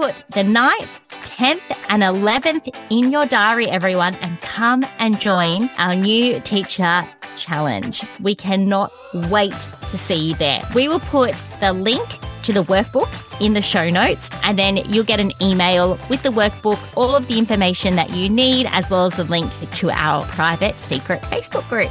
put the 9th, 10th and 11th in your diary, everyone, and come and join our new teacher challenge. We cannot wait to see you there. We will put the link to the workbook in the show notes and then you'll get an email with the workbook, all of the information that you need, as well as the link to our private secret Facebook group.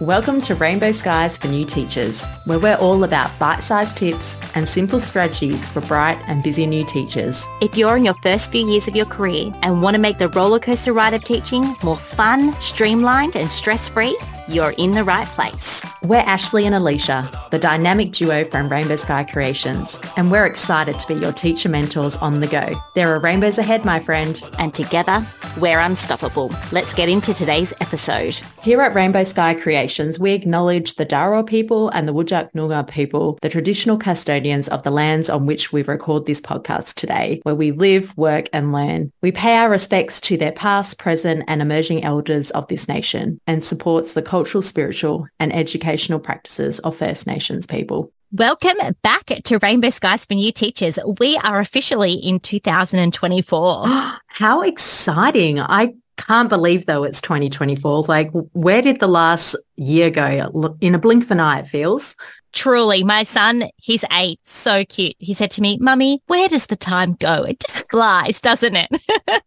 Welcome to Rainbow Skies for New Teachers, where we're all about bite-sized tips and simple strategies for bright and busy new teachers. If you're in your first few years of your career and want to make the rollercoaster ride of teaching more fun, streamlined and stress-free, you're in the right place. We're Ashleigh and Alisha, the dynamic duo from Rainbow Sky Creations, and we're excited to be your teacher mentors on the go. There are rainbows ahead, my friend. And together, we're unstoppable. Let's get into today's episode. Here at Rainbow Sky Creations, we acknowledge the Darra people and the Whadjuk Noongar people, the traditional custodians of the lands on which we record this podcast today, where we live, work and learn. We pay our respects to their past, present and emerging elders of this nation and supports the cultural, spiritual and educational practices of First Nations people. Welcome back to Rainbow Skies for New Teachers. We are officially in 2024. How exciting. I can't believe though it's 2024. Like where did the last year go? In a blink of an eye, it feels. Truly, my son, he's eight, so cute. He said to me, Mummy, where does the time go? It just flies, doesn't it?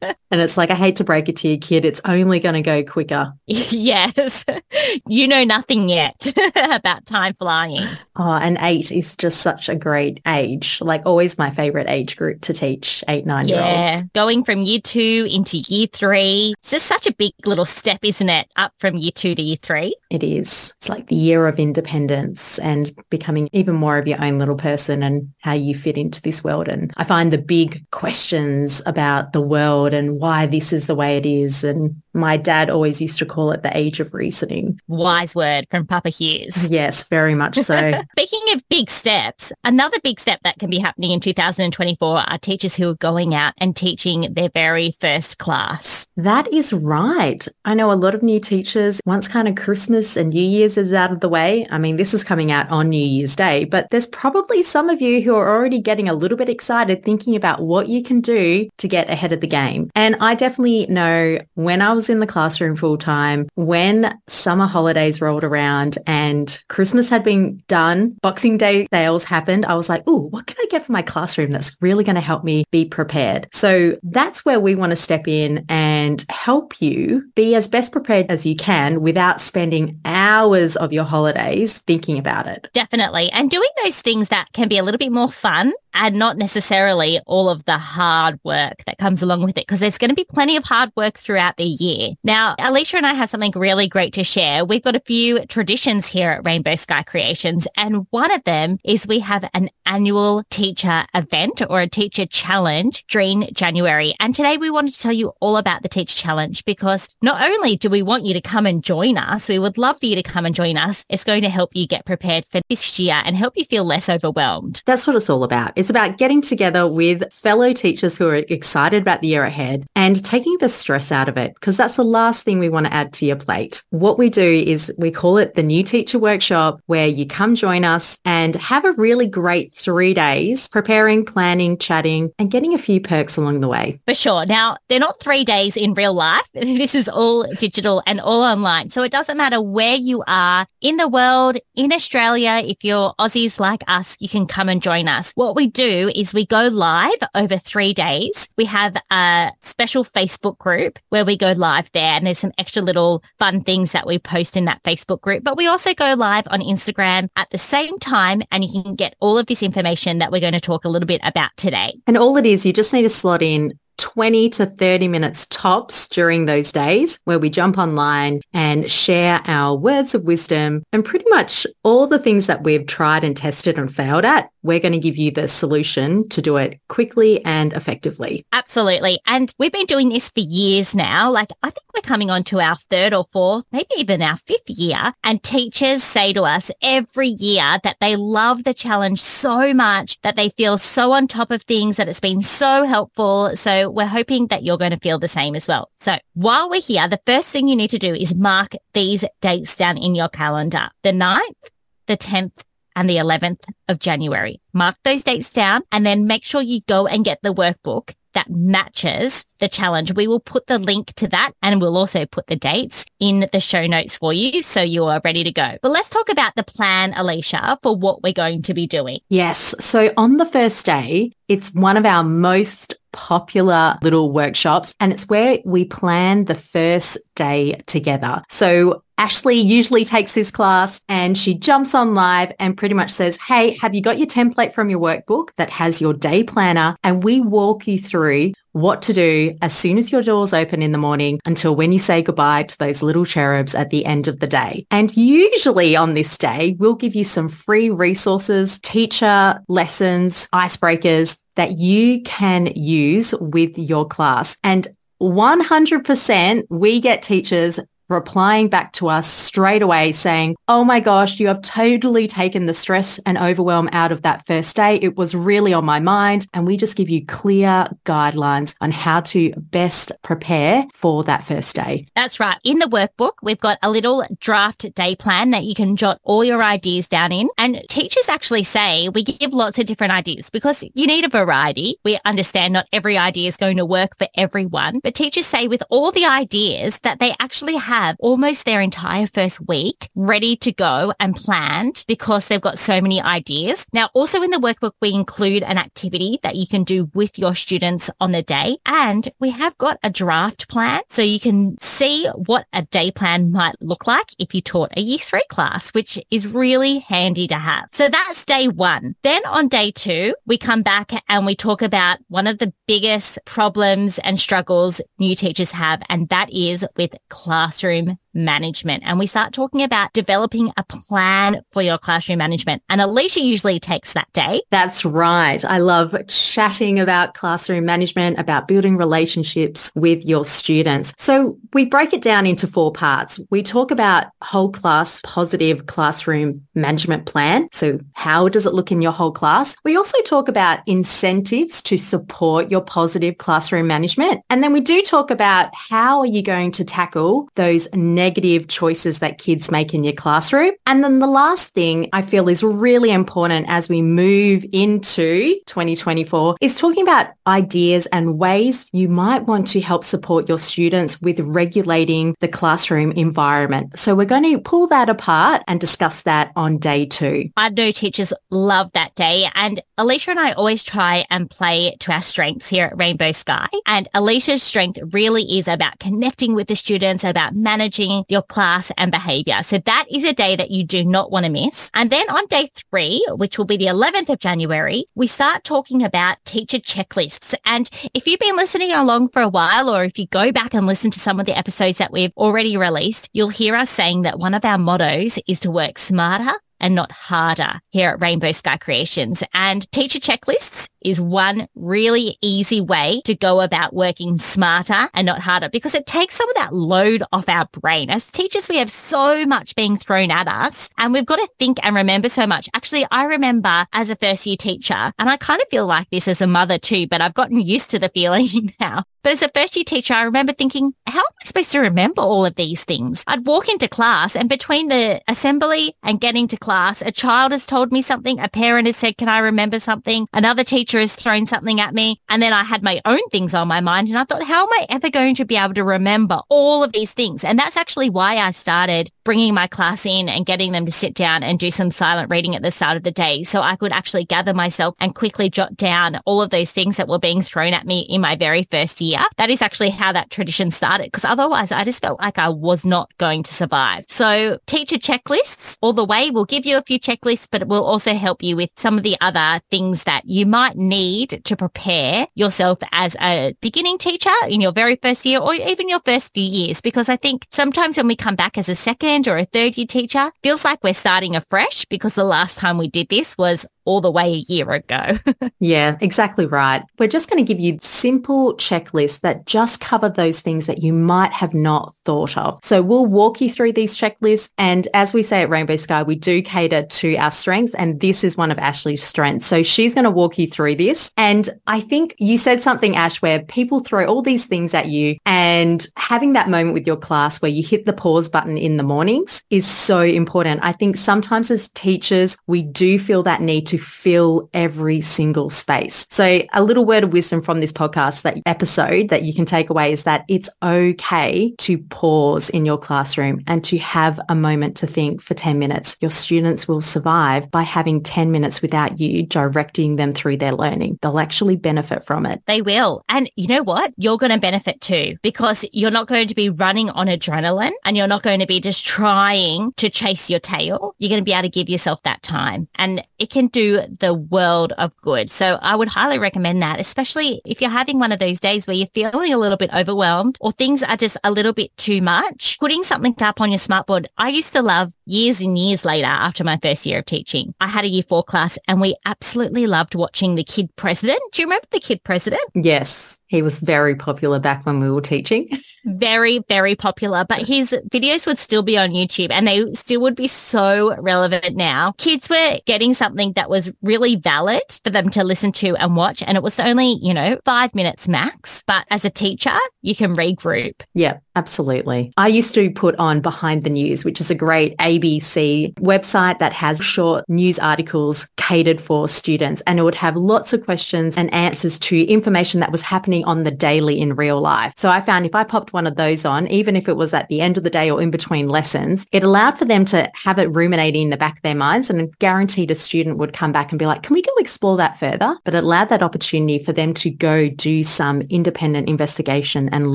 and it's like, I hate to break it to you, kid. It's only going to go quicker. yes. you know nothing yet about time flying. Oh, and eight is just such a great age. Like always my favorite age group to teach eight, nine yeah. year olds. Going from year two into year three. It's just such a big little step, isn't it? Up from year two to year three. It is. It's like the year of independence and becoming even more of your own little person and how you fit into this world. And I find the big questions about the world and why this is the way it is. And my dad always used to call it the age of reasoning. Wise word from Papa Hughes. Yes, very much so. Speaking of big steps, another big step that can be happening in 2024 are teachers who are going out and teaching their very first class. That is right. I know a lot of new teachers, once kind of Christmas and New Year's is out of the way. I mean, this is coming out on New Year's Day, but there's probably some of you who are already getting a little bit excited thinking about what you can do to get ahead of the game. And I definitely know when I was in the classroom full time, when summer holidays rolled around and Christmas had been done, Boxing Day sales happened, I was like, oh, what can I get for my classroom that's really going to help me be prepared? So that's where we want to step in and help you be as best prepared as you can without spending hours of your holidays thinking about it. Definitely. And doing those things that can be a little bit more fun and not necessarily all of the hard work that comes along with it because there's going to be plenty of hard work throughout the year. Now, Alisha and I have something really great to share. We've got a few traditions here at Rainbow Sky Creations and one of them is we have an annual teacher event or a teacher challenge during January. And today we wanted to tell you all about the teacher challenge because not only do we want you to come and join us, we would love for you to come and join us. It's going to help you get prepared for this year and help you feel less overwhelmed. That's what it's all about. It's about getting together with fellow teachers who are excited about the year ahead and taking the stress out of it because that's the last thing we want to add to your plate. What we do is we call it the new teacher workshop where you come join us and have a really great three days preparing, planning, chatting and getting a few perks along the way. For sure. Now, they're not three days in real life. This is all digital and all online. So it doesn't matter where you are in the world, in Australia. If you're Aussies like us, you can come and join us. What we do is we go live over three days. We have a special Facebook group where we go live there and there's some extra little fun things that we post in that Facebook group. But we also go live on Instagram at the same time and you can get all of this information that we're going to talk a little bit about today. And all it is, you just need to slot in 20 to 30 minutes tops during those days where we jump online and share our words of wisdom and pretty much all the things that we've tried and tested and failed at. We're going to give you the solution to do it quickly and effectively. Absolutely. And we've been doing this for years now. Like I think we're coming on to our third or fourth, maybe even our fifth year. And teachers say to us every year that they love the challenge so much that they feel so on top of things that it's been so helpful. So we're hoping that you're going to feel the same as well. So while we're here, the first thing you need to do is mark these dates down in your calendar. The 9th, the 10th, and the 11th of January. Mark those dates down and then make sure you go and get the workbook that matches the challenge. We will put the link to that and we'll also put the dates in the show notes for you so you are ready to go. But let's talk about the plan, Alisha, for what we're going to be doing. Yes. So on the first day, it's one of our most popular little workshops and it's where we plan the first day together. So Ashleigh usually takes this class and she jumps on live and pretty much says, Hey, have you got your template from your workbook that has your day planner? And we walk you through what to do as soon as your doors open in the morning until when you say goodbye to those little cherubs at the end of the day. And usually on this day, we'll give you some free resources, teacher lessons, icebreakers that you can use with your class. And 100% we get teachers replying back to us straight away saying, oh my gosh, you have totally taken the stress and overwhelm out of that first day. It was really on my mind. And we just give you clear guidelines on how to best prepare for that first day. That's right. In the workbook, we've got a little draft day plan that you can jot all your ideas down in. And teachers actually say we give lots of different ideas because you need a variety. We understand not every idea is going to work for everyone, but teachers say with all the ideas that they actually have have almost their entire first week ready to go and planned because they've got so many ideas. Now, also in the workbook, we include an activity that you can do with your students on the day. And we have got a draft plan so you can see what a day plan might look like if you taught a year three class, which is really handy to have. So that's day one. Then on day two, we come back and we talk about one of the biggest problems and struggles new teachers have, and that is with classroom classroom management. And we start talking about developing a plan for your classroom management. And Alisha usually takes that day. That's right. I love chatting about classroom management, about building relationships with your students. So we break it down into four parts. We talk about whole class positive classroom management plan. So how does it look in your whole class? We also talk about incentives to support your positive classroom management. And then we do talk about how are you going to tackle those negative choices that kids make in your classroom. And then the last thing I feel is really important as we move into 2024 is talking about ideas and ways you might want to help support your students with regulating the classroom environment. So we're going to pull that apart and discuss that on day two. I know teachers love that day and Alisha and I always try and play to our strengths here at Rainbow Sky. And Alisha's strength really is about connecting with the students, about managing your class and behavior. So that is a day that you do not want to miss. And then on day three, which will be the 11th of January, we start talking about teacher checklists. And if you've been listening along for a while, or if you go back and listen to some of the episodes that we've already released, you'll hear us saying that one of our mottos is to work smarter and not harder here at Rainbow Sky Creations. And teacher checklists is one really easy way to go about working smarter and not harder because it takes some of that load off our brain. As teachers, we have so much being thrown at us and we've got to think and remember so much. Actually, I remember as a first year teacher, and I kind of feel like this as a mother too, but I've gotten used to the feeling now. But as a first year teacher, I remember thinking, how am I supposed to remember all of these things? I'd walk into class and between the assembly and getting to class, a child has told me something, a parent has said, can I remember something? Another teacher teacher has thrown something at me. And then I had my own things on my mind. And I thought, how am I ever going to be able to remember all of these things? And that's actually why I started bringing my class in and getting them to sit down and do some silent reading at the start of the day. So I could actually gather myself and quickly jot down all of those things that were being thrown at me in my very first year. That is actually how that tradition started because otherwise I just felt like I was not going to survive. So teacher checklists all the way. We'll give you a few checklists, but it will also help you with some of the other things that you might need to prepare yourself as a beginning teacher in your very first year or even your first few years. Because I think sometimes when we come back as a second or a third year teacher, feels like we're starting afresh because the last time we did this was all the way a year ago. yeah, exactly right. We're just going to give you simple checklists that just cover those things that you might have not thought of. So we'll walk you through these checklists. And as we say at Rainbow Sky, we do cater to our strengths. And this is one of Ashleigh's strengths. So she's going to walk you through this. And I think you said something, Ash, where people throw all these things at you and having that moment with your class where you hit the pause button in the mornings is so important. I think sometimes as teachers, we do feel that need to fill every single space. So a little word of wisdom from this podcast, that episode that you can take away is that it's okay to pause in your classroom and to have a moment to think for 10 minutes. Your students will survive by having 10 minutes without you directing them through their learning. They'll actually benefit from it. They will. And you know what? You're going to benefit too because you're not going to be running on adrenaline and you're not going to be just trying to chase your tail. You're going to be able to give yourself that time and it can do the world of good. So I would highly recommend that, especially if you're having one of those days where you're feeling a little bit overwhelmed or things are just a little bit too much. Putting something up on your smartboard. I used to love years and years later after my first year of teaching. I had a year four class and we absolutely loved watching the kid president. Do you remember the kid president? Yes. He was very popular back when we were teaching. very, very popular, but his videos would still be on YouTube and they still would be so relevant now. Kids were getting something that was really valid for them to listen to and watch. And it was only, you know, five minutes max. But as a teacher, you can regroup. Yeah, absolutely. I used to put on Behind the News, which is a great ABC website that has short news articles catered for students. And it would have lots of questions and answers to information that was happening on the daily in real life. So I found if I popped one of those on, even if it was at the end of the day or in between lessons, it allowed for them to have it ruminating in the back of their minds and guaranteed a student would come back and be like, can we go explore that further? But it allowed that opportunity for them to go do some independent investigation and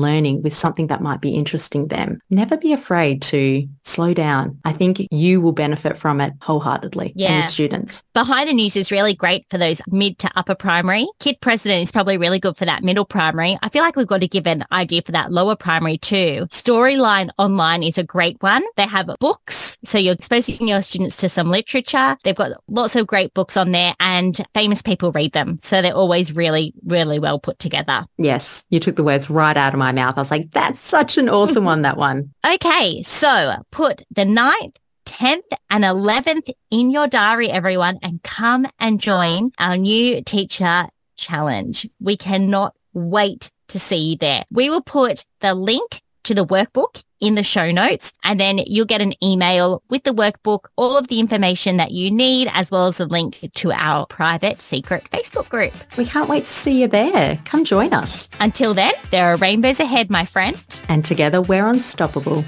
learning with something that might be interesting them. Never be afraid to slow down. I think you will benefit from it wholeheartedly yeah. and your students. Behind the News is really great for those mid to upper primary. Kid President is probably really good for that middle primary. I feel like we've got to give an idea for that lower primary too. Storyline Online is a great one. They have books. So you're exposing your students to some literature. They've got lots of great books on there and famous people read them. So they're always really, really well put together. Yes. You took the words right out of my mouth. I was like, that's such an awesome one, that one. Okay. So put the ninth, 10th and 11th in your diary, everyone, and come and join our new teacher challenge. We cannot wait to see you there. We will put the link to the workbook in the show notes and then you'll get an email with the workbook, all of the information that you need, as well as a link to our private secret Facebook group. We can't wait to see you there. Come join us. Until then, there are rainbows ahead, my friend. And together we're unstoppable.